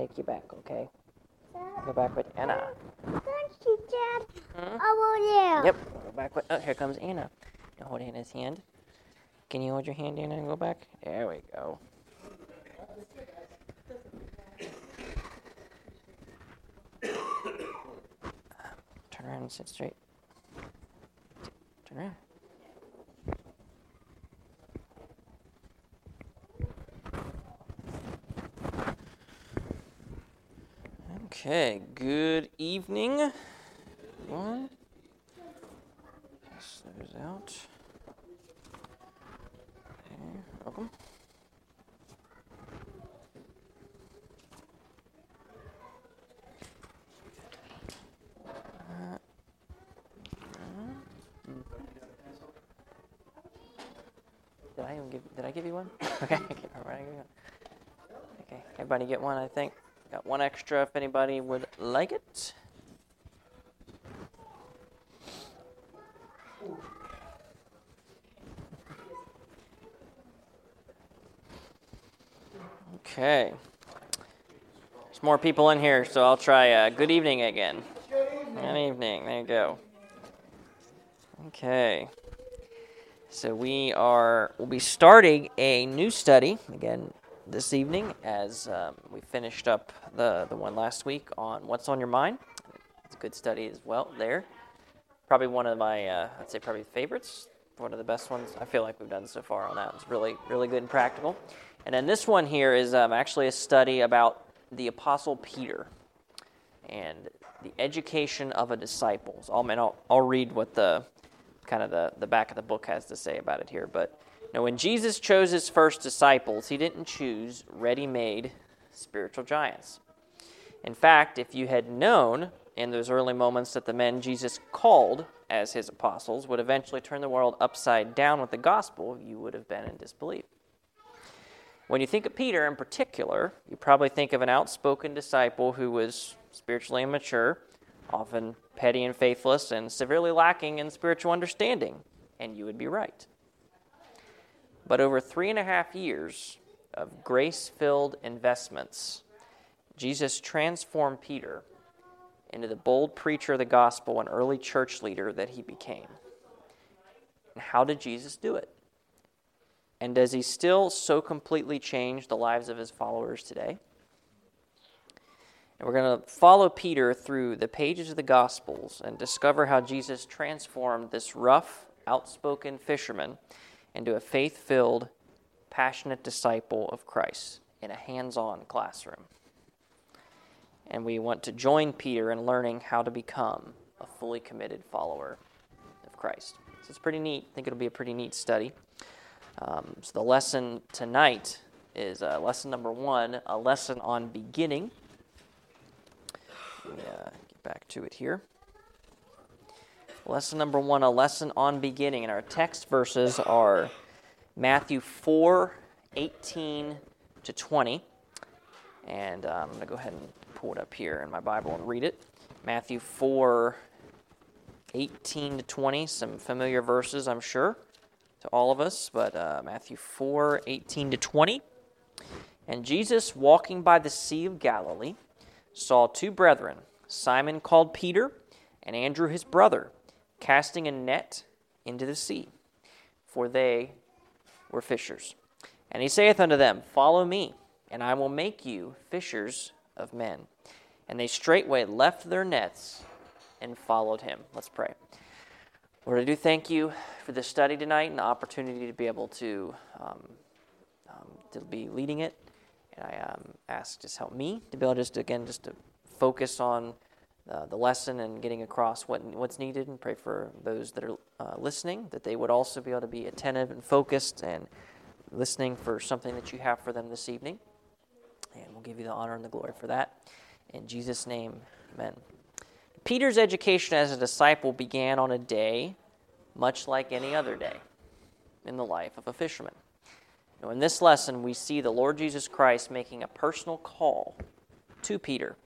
take you back, okay? Go back with Anna. Don't you, Dad? Hmm? Over there. Yep. Go back with. Oh, here comes Anna. You hold Anna's hand. Can you hold your hand, Anna, and go back? There we go. Turn around and sit straight. Turn around. Okay, good evening. One. Pass those out. There, welcome. Did I even give? Did I give you one? okay, okay, all right, I give you one. Okay, everybody get one. I think got one extra. If anybody would like it. Okay. There's more people in here, so I'll try uh, good evening again. Good evening. There you go. Okay. So we are we'll be starting a new study again this evening as um, we finished up the the one last week on what's on your mind. It's a good study as well there. Probably one of my uh, I'd say probably favorites. One of the best ones I feel like we've done so far on that. It's really really good and practical. And then this one here is um, actually a study about the Apostle Peter and the education of a disciple. So I'll, I'll, I'll read what the kind of the, the back of the book has to say about it here. But know, when Jesus chose his first disciples, he didn't choose ready made spiritual giants. In fact, if you had known in those early moments that the men Jesus called as his apostles would eventually turn the world upside down with the gospel, you would have been in disbelief. When you think of Peter in particular, you probably think of an outspoken disciple who was spiritually immature, often petty and faithless, and severely lacking in spiritual understanding. And you would be right. But over three and a half years of grace filled investments, Jesus transformed Peter into the bold preacher of the gospel and early church leader that he became. And how did Jesus do it? And does he still so completely change the lives of his followers today? And we're going to follow Peter through the pages of the Gospels and discover how Jesus transformed this rough, outspoken fisherman into a faith filled, passionate disciple of Christ in a hands on classroom. And we want to join Peter in learning how to become a fully committed follower of Christ. So it's pretty neat. I think it'll be a pretty neat study. Um, so the lesson tonight is uh, lesson number one, a lesson on beginning. Let me uh, get back to it here. Lesson number one, a lesson on beginning. And our text verses are Matthew 4 18 to 20. And um, I'm going to go ahead and pull it up here in my Bible and read it. Matthew 4 18 to 20, some familiar verses, I'm sure, to all of us, but uh, Matthew 4 18 to 20. And Jesus, walking by the Sea of Galilee, saw two brethren, Simon called Peter, and Andrew his brother, casting a net into the sea, for they were fishers. And he saith unto them, Follow me, and I will make you fishers of men. And they straightway left their nets and followed him. Let's pray. Lord, I do thank you for this study tonight and the opportunity to be able to, um, um, to be leading it. And I um, ask just help me to be able just again just to focus on uh, the lesson and getting across what what's needed, and pray for those that are uh, listening that they would also be able to be attentive and focused and listening for something that you have for them this evening. And we'll give you the honor and the glory for that. In Jesus' name, amen. Peter's education as a disciple began on a day much like any other day in the life of a fisherman. Now, in this lesson, we see the Lord Jesus Christ making a personal call to Peter,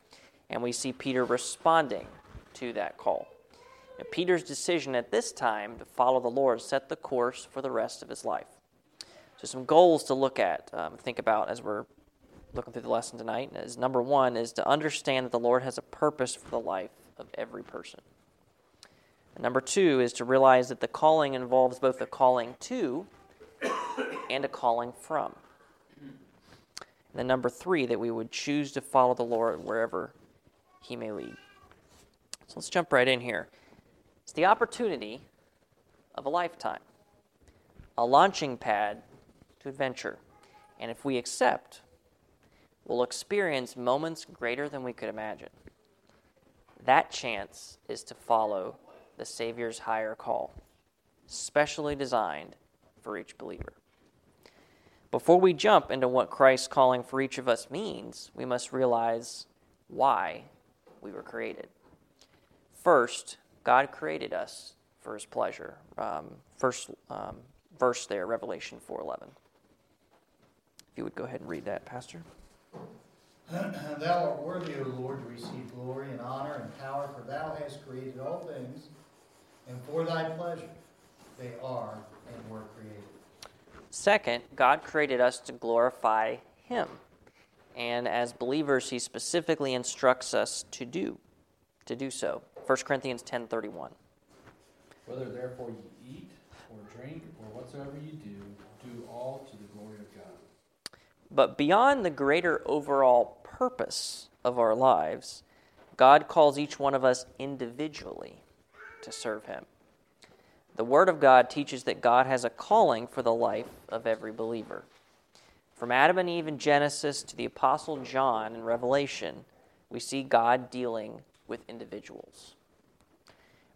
and we see Peter responding to that call. Now, Peter's decision at this time to follow the Lord set the course for the rest of his life. So, some goals to look at, um, think about as we're looking through the lesson tonight is number one is to understand that the Lord has a purpose for the life of every person. And number two is to realize that the calling involves both a calling to and a calling from. And then number three, that we would choose to follow the Lord wherever He may lead. So let's jump right in here. It's the opportunity of a lifetime, a launching pad to adventure. And if we accept, we'll experience moments greater than we could imagine. That chance is to follow the Savior's higher call, specially designed for each believer. Before we jump into what Christ's calling for each of us means, we must realize why we were created. First, God created us for His pleasure. Um, first um, verse there, Revelation 4:11. If you would go ahead and read that, Pastor. thou art worthy, O Lord, to receive glory and honor and power, for thou hast created all things, and for thy pleasure they are and were created. Second, God created us to glorify Him. And as believers, He specifically instructs us to do, to do so. 1 Corinthians 10.31. Whether therefore you eat or drink or whatsoever you do, do all to the glory of God. But beyond the greater overall purpose of our lives, God calls each one of us individually to serve Him. The Word of God teaches that God has a calling for the life of every believer. From Adam and Eve in Genesis to the Apostle John in Revelation, we see God dealing with individuals.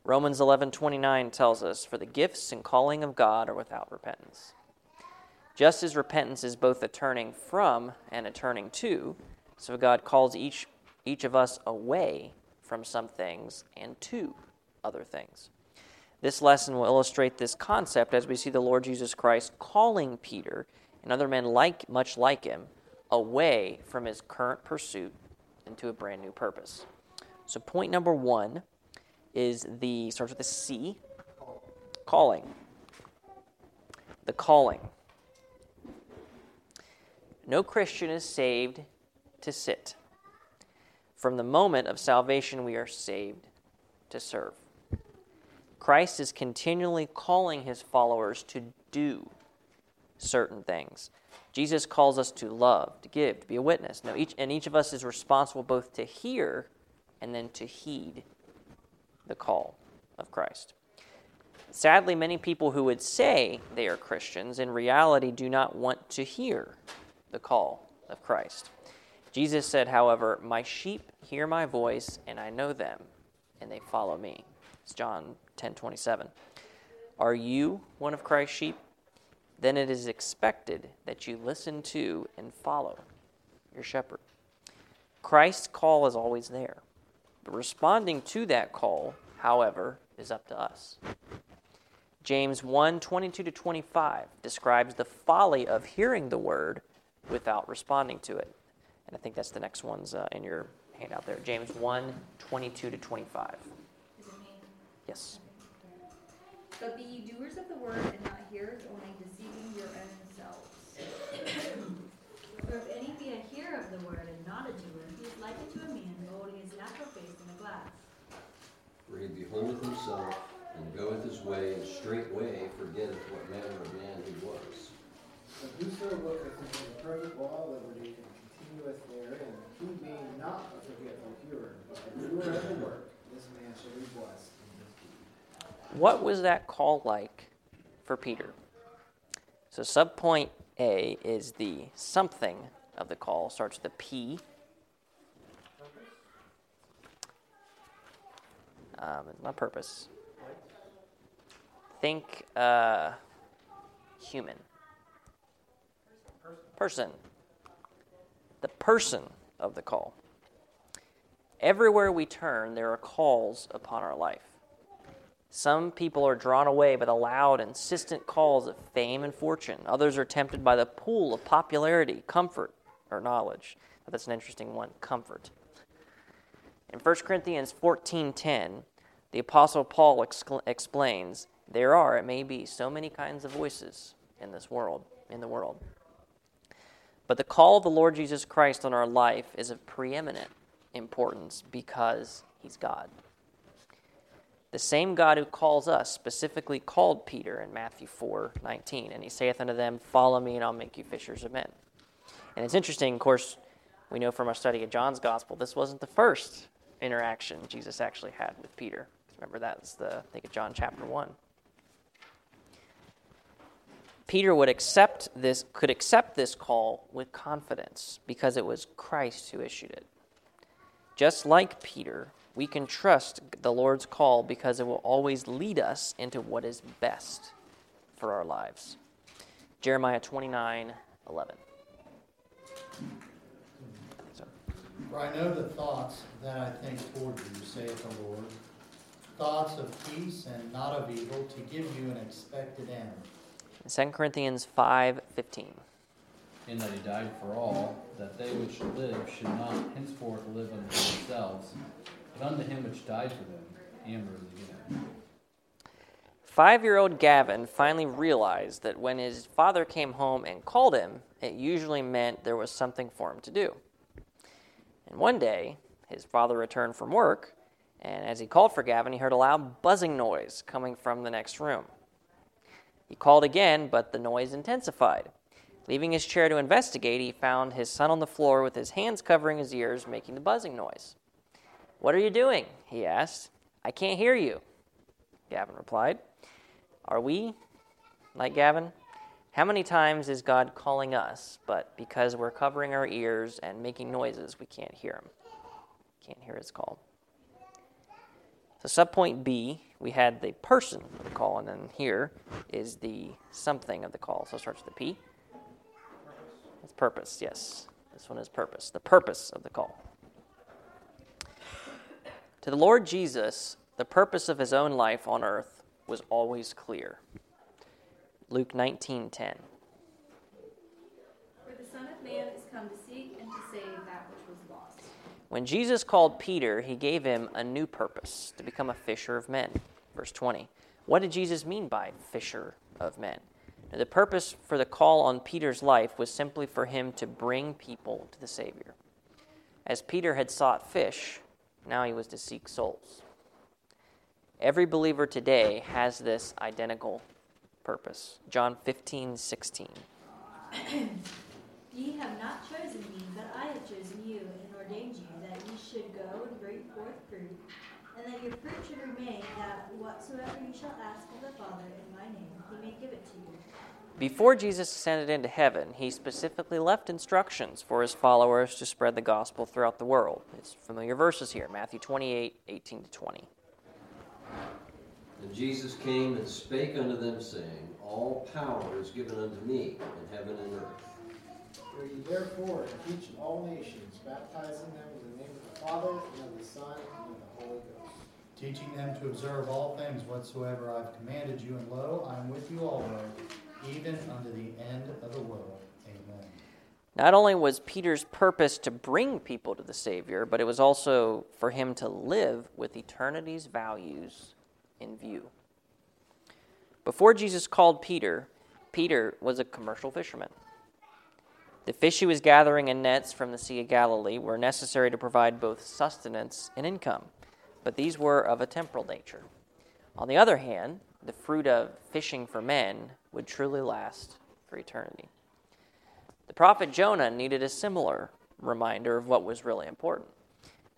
Romans 11:29 tells us, "For the gifts and calling of God are without repentance." Just as repentance is both a turning from and a turning to, so God calls each each of us away from some things and to other things. This lesson will illustrate this concept as we see the Lord Jesus Christ calling Peter and other men like much like him away from his current pursuit into a brand new purpose. So point number 1 is the starts with a C, calling. The calling. No Christian is saved to sit. From the moment of salvation, we are saved to serve. Christ is continually calling his followers to do certain things. Jesus calls us to love, to give, to be a witness. Now, each, and each of us is responsible both to hear and then to heed the call of Christ. Sadly, many people who would say they are Christians in reality do not want to hear the call of Christ. Jesus said, however, My sheep hear my voice, and I know them, and they follow me. It's John 10 27. Are you one of Christ's sheep? Then it is expected that you listen to and follow your shepherd. Christ's call is always there. But responding to that call, however, is up to us. James 1 22 to 25 describes the folly of hearing the word without responding to it. And I think that's the next one's uh, in your handout there. James 1 22 to 25. Is it me? Yes. But be ye doers of the word and not hearers only, deceiving your own selves. For if any be a hearer of the word and not a doer, he is like unto a man beholding his natural face in a glass. For he beholdeth himself, and goeth his way, and straightway forgetteth what manner of man he was. But whoso looketh into the perfect law of liberty and continueth therein, he being not a forgetful hearer, but a doer of the work, this man shall be blessed. What was that call like for Peter? So, subpoint A is the something of the call, starts with a P. Um, not purpose. Think uh, human. Person. The person of the call. Everywhere we turn, there are calls upon our life. Some people are drawn away by the loud, insistent calls of fame and fortune. Others are tempted by the pool of popularity, comfort, or knowledge. That's an interesting one comfort. In 1 Corinthians 14:10, the apostle Paul explains, there are it may be so many kinds of voices in this world, in the world. But the call of the Lord Jesus Christ on our life is of preeminent importance because he's God. The same God who calls us specifically called Peter in Matthew 4 19, and he saith unto them, Follow me, and I'll make you fishers of men. And it's interesting, of course, we know from our study of John's gospel, this wasn't the first interaction Jesus actually had with Peter. Remember, that's the, think of John chapter 1. Peter would accept this, could accept this call with confidence because it was Christ who issued it. Just like Peter, we can trust the Lord's call because it will always lead us into what is best for our lives. Jeremiah 29 11. For I know the thoughts that I think toward you, saith the Lord, thoughts of peace and not of evil, to give you an expected end. 2 Corinthians 5:15. In that he died for all, that they which live should not henceforth live unto themselves, but unto him which died for them, and rose again. Five year old Gavin finally realized that when his father came home and called him, it usually meant there was something for him to do. And one day, his father returned from work, and as he called for Gavin, he heard a loud buzzing noise coming from the next room. He called again, but the noise intensified. Leaving his chair to investigate, he found his son on the floor with his hands covering his ears, making the buzzing noise. What are you doing? he asked. I can't hear you, Gavin replied. Are we like Gavin? How many times is God calling us, but because we're covering our ears and making noises, we can't hear him? Can't hear his call. So, subpoint B, we had the person of the call, and then here is the something of the call. So, it starts with the P. It's purpose, yes. This one is purpose. The purpose of the call. To the Lord Jesus, the purpose of his own life on earth was always clear. Luke 19:10. For the Son of Man is come to seek and to save that which was lost. When Jesus called Peter, he gave him a new purpose to become a fisher of men. Verse 20. What did Jesus mean by fisher of men? Now, the purpose for the call on Peter's life was simply for him to bring people to the Savior. As Peter had sought fish, now he was to seek souls. Every believer today has this identical purpose. John 15, 16. Ye have not chosen me, but I have chosen you and ordained you that ye should go and bring forth fruit, and that your fruit should remain, that whatsoever you shall ask of the Father in my name, he may give it to you. Before Jesus ascended into heaven, he specifically left instructions for his followers to spread the gospel throughout the world. It's familiar verses here Matthew 28, 18 to 20. And Jesus came and spake unto them, saying, All power is given unto me in heaven and earth. Go ye therefore and teach all nations, baptizing them in the name of the Father, and of the Son, and of the Holy Ghost. Teaching them to observe all things whatsoever I've commanded you, and lo, I am with you always, even unto the end of the world. Amen. Not only was Peter's purpose to bring people to the Savior, but it was also for him to live with eternity's values in view. Before Jesus called Peter, Peter was a commercial fisherman. The fish he was gathering in nets from the Sea of Galilee were necessary to provide both sustenance and income, but these were of a temporal nature. On the other hand, the fruit of fishing for men would truly last for eternity. The prophet Jonah needed a similar reminder of what was really important.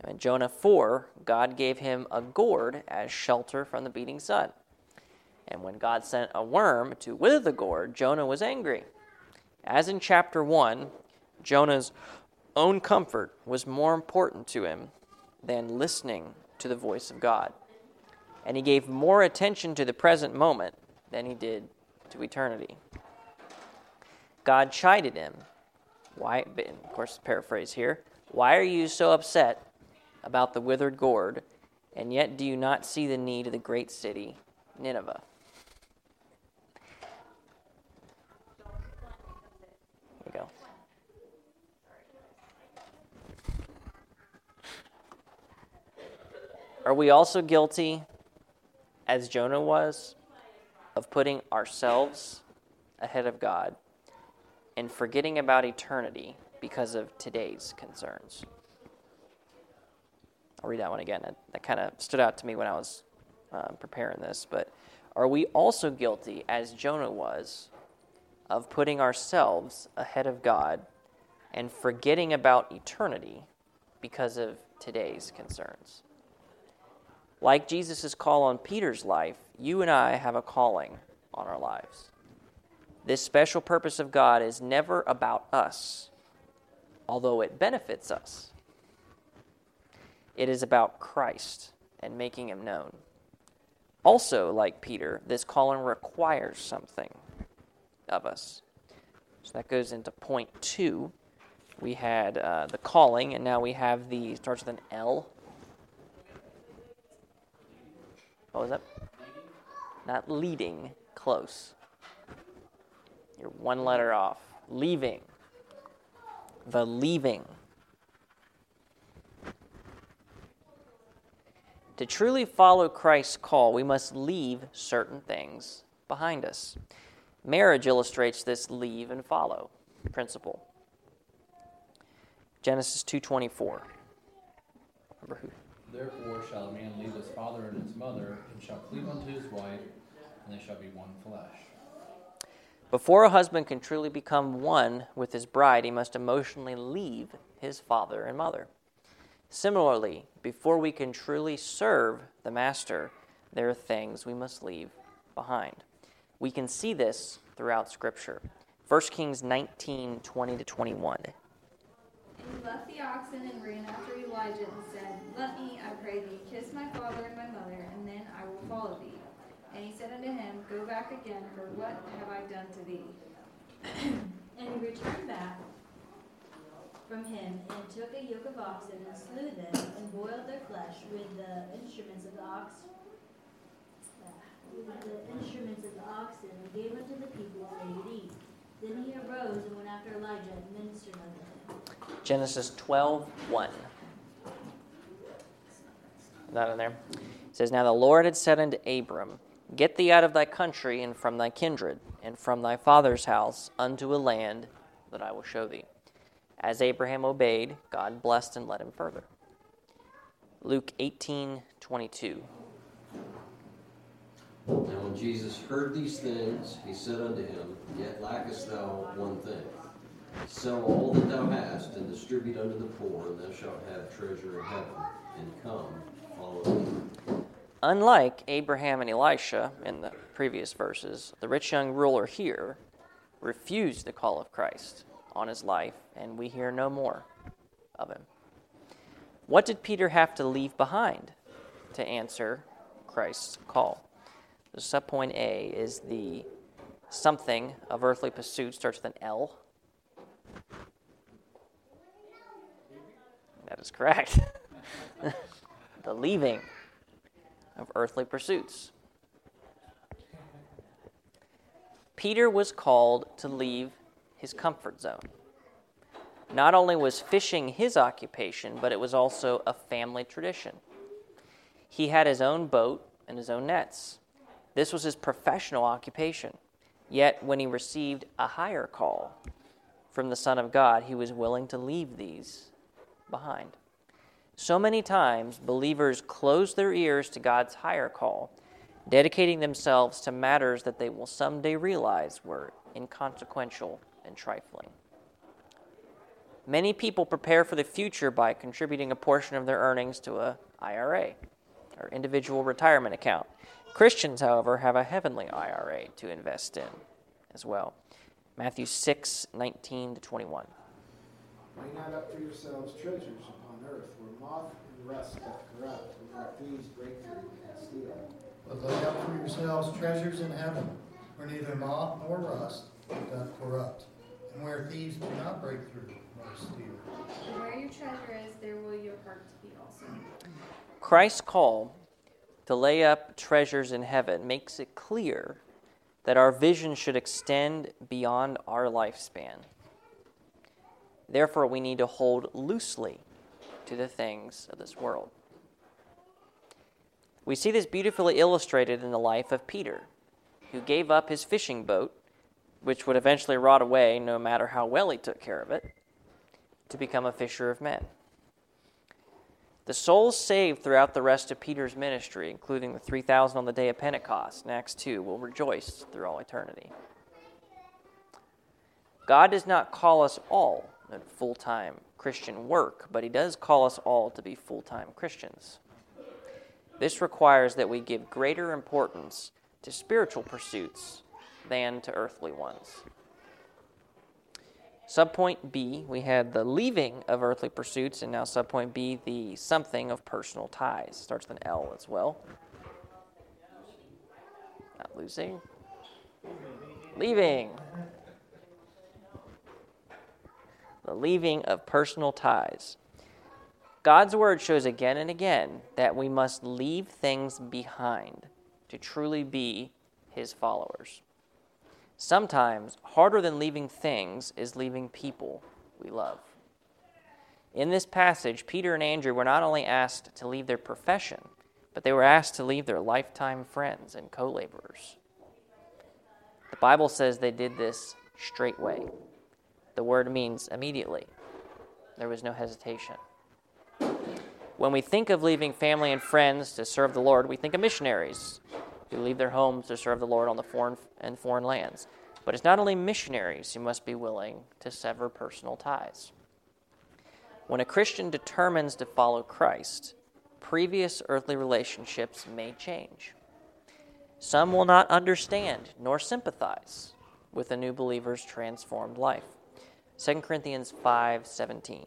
In Jonah 4, God gave him a gourd as shelter from the beating sun. And when God sent a worm to wither the gourd, Jonah was angry. As in chapter 1, Jonah's own comfort was more important to him than listening to the voice of God. And he gave more attention to the present moment than he did to eternity. God chided him. Why, of course, paraphrase here. Why are you so upset about the withered gourd, and yet do you not see the need of the great city, Nineveh? Are we also guilty, as Jonah was, of putting ourselves ahead of God and forgetting about eternity because of today's concerns. I'll read that one again. That, kind of stood out to me when I was uh, preparing this. But are we also guilty, as Jonah was, of putting ourselves ahead of God and forgetting about eternity because of today's concerns? Like Jesus' call on Peter's life, you and I have a calling on our lives. This special purpose of God is never about us, although it benefits us. It is about Christ and making him known. Also, like Peter, this calling requires something of us. So that goes into point two. We had uh, the calling, and now we have the starts with an L. What was that? Not leading, close. You're one letter off. Leaving. The leaving. To truly follow Christ's call, we must leave certain things behind us. Marriage illustrates this leave and follow principle. Genesis 2:24. Remember who? Therefore shall a man leave his father and his mother, and shall cleave unto his wife, and they shall be one flesh. Before a husband can truly become one with his bride, he must emotionally leave his father and mother. Similarly, before we can truly serve the Master, there are things we must leave behind. We can see this throughout Scripture. 1 Kings 19 20 to 21. And he left the oxen and ran after Elijah and said, Let me, I pray thee, kiss my father and my mother, and then I will follow thee. And he said unto him, Go back again, for what have I done to thee? And he returned back from him, and took a yoke of oxen, and slew them, and boiled their flesh with the instruments of the ox, the instruments of the oxen, and gave unto the people, and they eat. Then he arose and went after Elijah and ministered unto him. Genesis 12 1. That in there. It says, Now the Lord had said unto Abram, Get thee out of thy country and from thy kindred, and from thy father's house unto a land that I will show thee. As Abraham obeyed, God blessed and led him further. Luke 18 22. Now when Jesus heard these things, he said unto him, Yet lackest thou one thing. Sell all that thou hast, and distribute unto the poor, and thou shalt have treasure in heaven. And come. Unlike Abraham and Elisha in the previous verses, the rich young ruler here refused the call of Christ on his life, and we hear no more of him. What did Peter have to leave behind to answer Christ's call? The subpoint A is the something of earthly pursuit, starts with an L. That is correct. the leaving of earthly pursuits. Peter was called to leave his comfort zone. Not only was fishing his occupation, but it was also a family tradition. He had his own boat and his own nets. This was his professional occupation. Yet, when he received a higher call from the Son of God, he was willing to leave these behind. So many times, believers close their ears to God's higher call, dedicating themselves to matters that they will someday realize were inconsequential and trifling. Many people prepare for the future by contributing a portion of their earnings to a IRA or individual retirement account. Christians, however, have a heavenly IRA to invest in as well. Matthew 6, 19 to 21. Lay not up for yourselves treasures upon earth, where moth and rust doth corrupt, and where thieves break through and steal. But lay up for yourselves treasures in heaven, where neither moth nor rust doth corrupt, and where thieves do not break through nor steal. And where your treasure is, there will your heart be also. Christ's call to lay up treasures in heaven makes it clear that our vision should extend beyond our lifespan. Therefore, we need to hold loosely to the things of this world. We see this beautifully illustrated in the life of Peter, who gave up his fishing boat which would eventually rot away no matter how well he took care of it, to become a fisher of men. The souls saved throughout the rest of Peter's ministry, including the 3,000 on the day of Pentecost in Acts 2, will rejoice through all eternity. God does not call us all full time Christian work, but He does call us all to be full time Christians. This requires that we give greater importance to spiritual pursuits than to earthly ones. Subpoint B, we had the leaving of earthly pursuits, and now subpoint B, the something of personal ties. Starts with an L as well. Not losing. Leaving. The leaving of personal ties. God's word shows again and again that we must leave things behind to truly be his followers. Sometimes, harder than leaving things is leaving people we love. In this passage, Peter and Andrew were not only asked to leave their profession, but they were asked to leave their lifetime friends and co laborers. The Bible says they did this straightway. The word means immediately, there was no hesitation. When we think of leaving family and friends to serve the Lord, we think of missionaries who leave their homes to serve the Lord on the foreign and foreign lands. But it's not only missionaries who must be willing to sever personal ties. When a Christian determines to follow Christ, previous earthly relationships may change. Some will not understand nor sympathize with a new believer's transformed life. 2 Corinthians 5:17.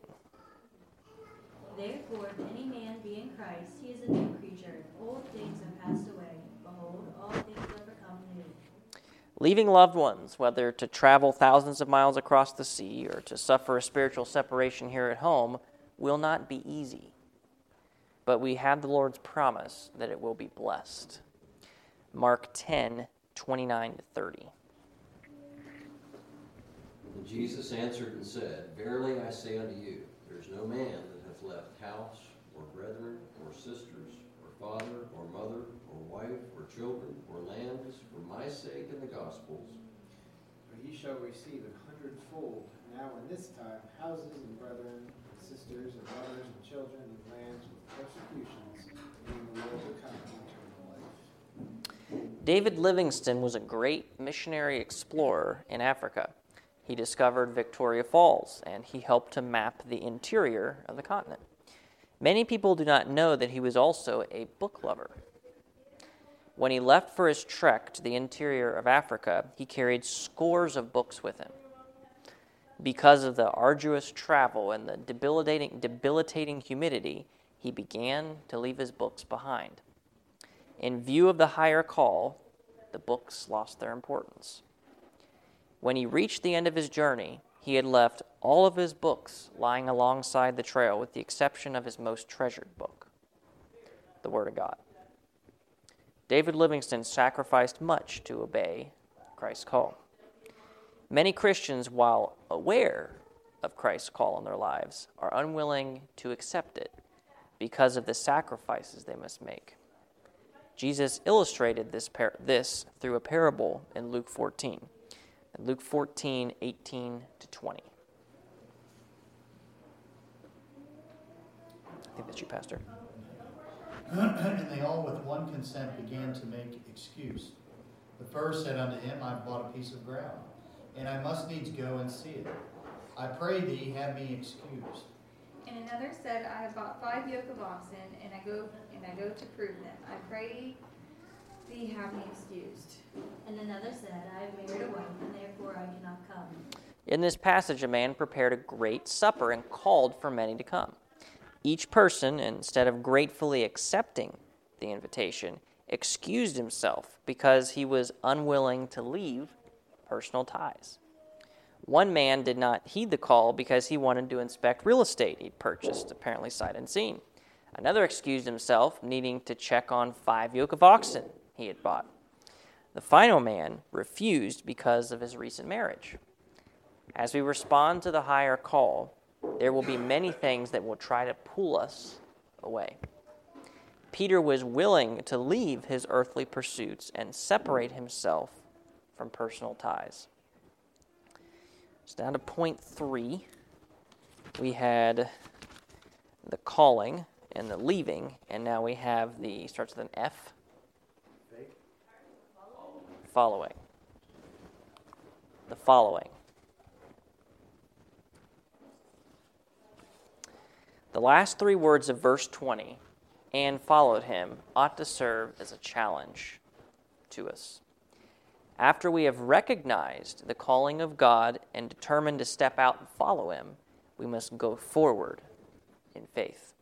Therefore, if any man be in Christ, he is a new creature. Old things have passed away. Behold, all things have become new. Leaving loved ones, whether to travel thousands of miles across the sea or to suffer a spiritual separation here at home, will not be easy. But we have the Lord's promise that it will be blessed. Mark 10 29 to 30. And Jesus answered and said, Verily I say unto you, there is no man that hath left house, or brethren, or sisters, or father, or mother, or wife, or children, or lands, for my sake and the gospel's, But he shall receive an hundredfold now in this time houses and brethren, and sisters, and mothers, and children, and lands with persecutions, and in the world to come eternal life. David Livingstone was a great missionary explorer in Africa. He discovered Victoria Falls and he helped to map the interior of the continent. Many people do not know that he was also a book lover. When he left for his trek to the interior of Africa, he carried scores of books with him. Because of the arduous travel and the debilitating, debilitating humidity, he began to leave his books behind. In view of the higher call, the books lost their importance. When he reached the end of his journey, he had left all of his books lying alongside the trail, with the exception of his most treasured book, the Word of God. David Livingstone sacrificed much to obey Christ's call. Many Christians, while aware of Christ's call on their lives, are unwilling to accept it because of the sacrifices they must make. Jesus illustrated this, par- this through a parable in Luke 14. In Luke 14, 18 to 20. I think that's you, Pastor. And they all with one consent began to make excuse. The first said unto him, I have bought a piece of ground, and I must needs go and see it. I pray thee, have me excused. And another said, I have bought five yoke of oxen, and I go and I go to prove them. I pray thee have me excused. And another said, I have married a wife, and therefore I cannot come. In this passage, a man prepared a great supper and called for many to come. Each person, instead of gratefully accepting the invitation, excused himself because he was unwilling to leave personal ties. One man did not heed the call because he wanted to inspect real estate he'd purchased, apparently sight unseen. Another excused himself, needing to check on five yoke of oxen he had bought. The final man refused because of his recent marriage. As we respond to the higher call, there will be many things that will try to pull us away. Peter was willing to leave his earthly pursuits and separate himself from personal ties. So down to point three, we had the calling and the leaving, and now we have the starts with an F. Following. The following. The last three words of verse 20, and followed him, ought to serve as a challenge to us. After we have recognized the calling of God and determined to step out and follow him, we must go forward in faith.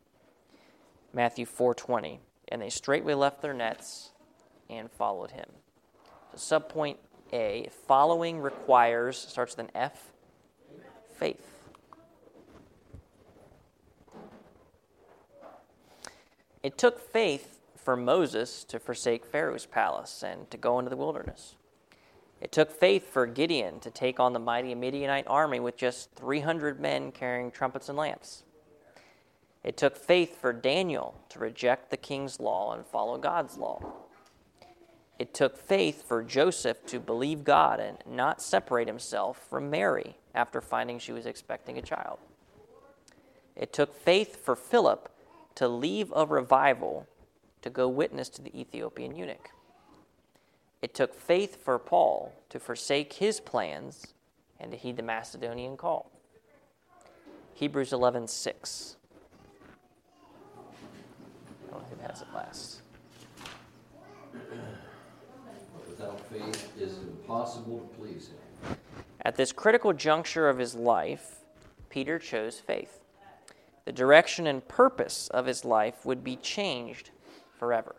Matthew 4:20, and they straightway left their nets and followed him. Subpoint A, following requires starts with an F, faith. It took faith for Moses to forsake Pharaoh's palace and to go into the wilderness. It took faith for Gideon to take on the mighty Midianite army with just 300 men carrying trumpets and lamps. It took faith for Daniel to reject the king's law and follow God's law. It took faith for Joseph to believe God and not separate himself from Mary after finding she was expecting a child. It took faith for Philip to leave a revival to go witness to the Ethiopian eunuch. It took faith for Paul to forsake his plans and to heed the Macedonian call. Hebrews 11:6. I don't who has it last. Without faith, it is impossible to please him. At this critical juncture of his life, Peter chose faith. The direction and purpose of his life would be changed forever.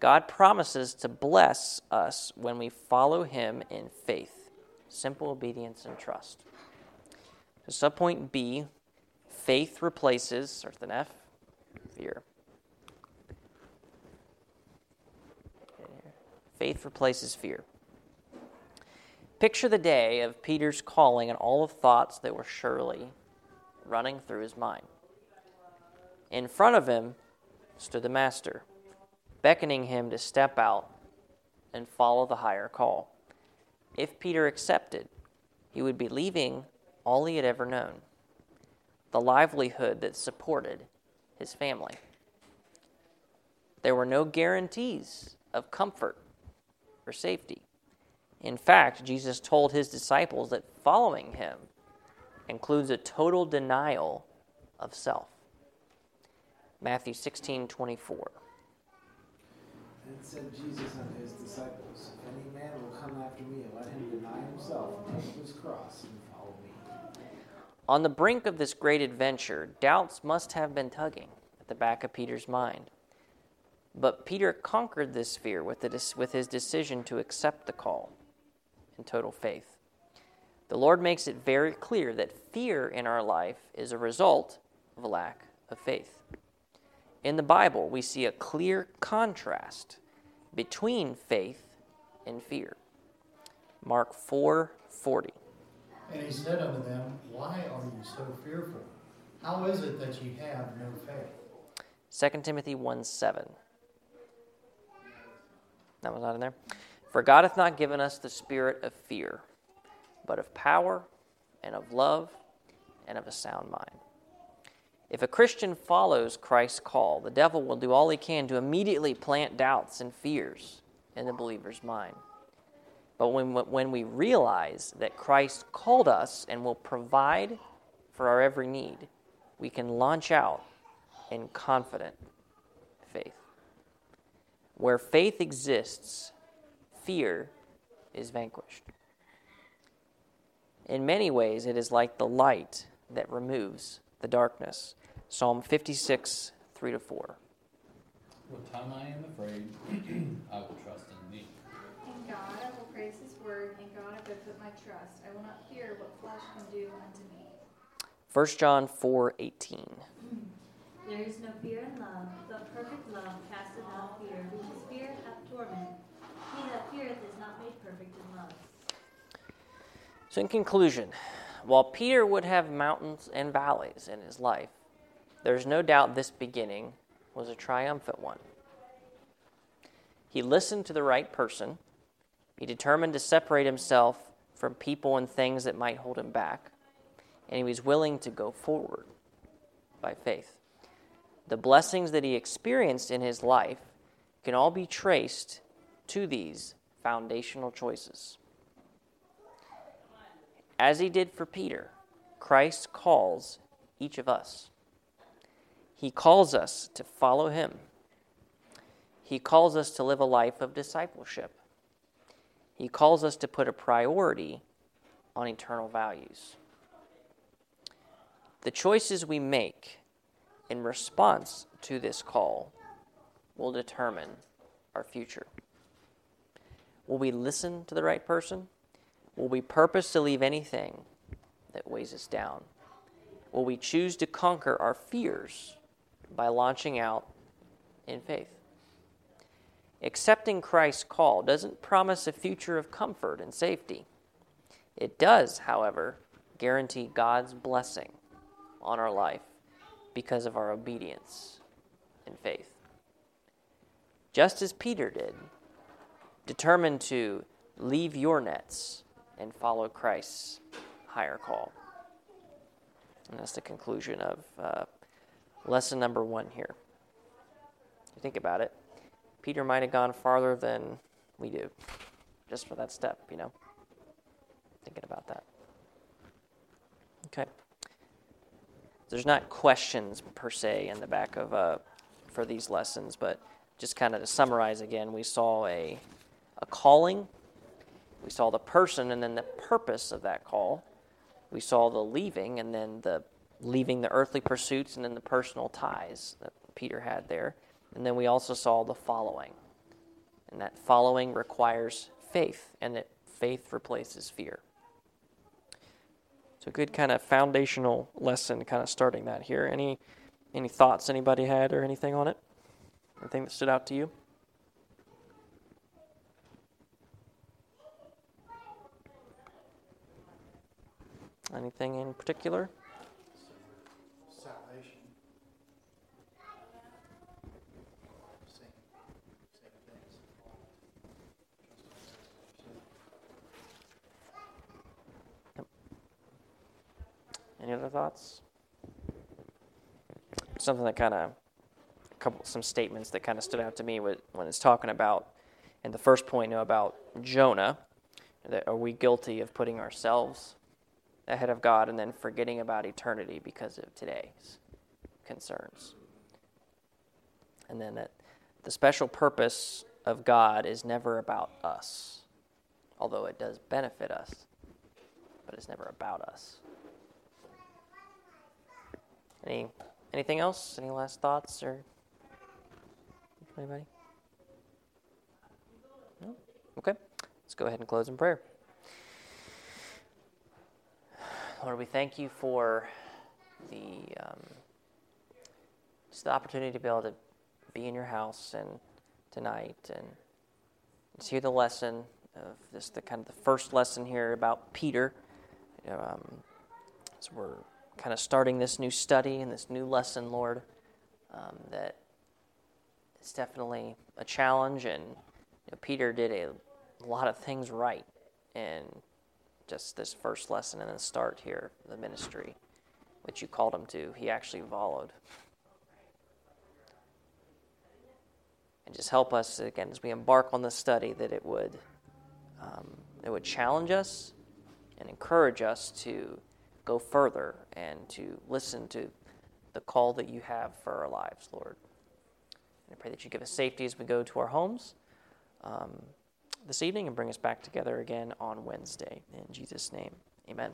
God promises to bless us when we follow him in faith, simple obedience and trust. So, subpoint B faith replaces, with an F, fear. Faith replaces fear. Picture the day of Peter's calling and all the thoughts that were surely running through his mind. In front of him stood the Master, beckoning him to step out and follow the higher call. If Peter accepted, he would be leaving all he had ever known, the livelihood that supported his family. There were no guarantees of comfort or safety. In fact, Jesus told his disciples that following him includes a total denial of self. Matthew 16 24. Then said Jesus unto his disciples, If any man will come after me, let him deny himself and take his cross and follow me. On the brink of this great adventure, doubts must have been tugging at the back of Peter's mind. But Peter conquered this fear with, the, with his decision to accept the call in total faith. The Lord makes it very clear that fear in our life is a result of a lack of faith. In the Bible, we see a clear contrast between faith and fear. Mark 4:40. And he said unto them, Why are you so fearful? How is it that ye have no faith? 2 Timothy 1 7. That was not in there. For God hath not given us the spirit of fear, but of power and of love and of a sound mind. If a Christian follows Christ's call, the devil will do all he can to immediately plant doubts and fears in the believer's mind. But when, when we realize that Christ called us and will provide for our every need, we can launch out in confident faith. Where faith exists, fear is vanquished. In many ways, it is like the light that removes the darkness. Psalm 56, 3 to 4. What time I am afraid, I will trust in thee. In God I will praise his word, in God I will put my trust. I will not fear what flesh can do unto me. 1 John 4, 18. There is no fear in love, but perfect love casteth out fear, because fear hath torment. He that feareth is not made perfect in love. So, in conclusion, while Peter would have mountains and valleys in his life, there's no doubt this beginning was a triumphant one. He listened to the right person, he determined to separate himself from people and things that might hold him back, and he was willing to go forward by faith. The blessings that he experienced in his life can all be traced to these foundational choices. As he did for Peter, Christ calls each of us. He calls us to follow him. He calls us to live a life of discipleship. He calls us to put a priority on eternal values. The choices we make in response to this call will determine our future. Will we listen to the right person? Will we purpose to leave anything that weighs us down? Will we choose to conquer our fears by launching out in faith? Accepting Christ's call doesn't promise a future of comfort and safety. It does, however, guarantee God's blessing on our life because of our obedience and faith. Just as Peter did, determined to leave your nets and follow Christ's higher call. And that's the conclusion of uh, lesson number one here. You think about it, Peter might have gone farther than we do, just for that step, you know. Thinking about that. Okay. There's not questions per se in the back of uh, for these lessons, but just kind of to summarize again, we saw a a calling we saw the person and then the purpose of that call. We saw the leaving and then the leaving the earthly pursuits and then the personal ties that Peter had there. And then we also saw the following. And that following requires faith, and that faith replaces fear. So, good kind of foundational lesson, kind of starting that here. Any any thoughts anybody had or anything on it? Anything that stood out to you? Anything in particular? Salvation. Same, same things. Any other thoughts? Something that kind of, couple, some statements that kind of stood out to me when it's talking about, in the first point, you know, about Jonah. That are we guilty of putting ourselves ahead of God and then forgetting about eternity because of today's concerns? And then that the special purpose of God is never about us, although it does benefit us, but it's never about us. Any anything else? Any last thoughts or anybody? No? Okay. Let's go ahead and close in prayer. Lord, we thank you for the um, just the opportunity to be able to be in your house and tonight and to hear the lesson of this the kind of the first lesson here about Peter. Um, so we're kind of starting this new study and this new lesson, Lord, um, that it's definitely a challenge. And you know, Peter did a lot of things right in just this first lesson and the start here, the ministry, which you called him to. He actually followed. And just help us again as we embark on this study that it would um, it would challenge us and encourage us to go further and to listen to the call that you have for our lives, Lord. And I pray that you give us safety as we go to our homes um, this evening and bring us back together again on Wednesday. In Jesus' name, amen.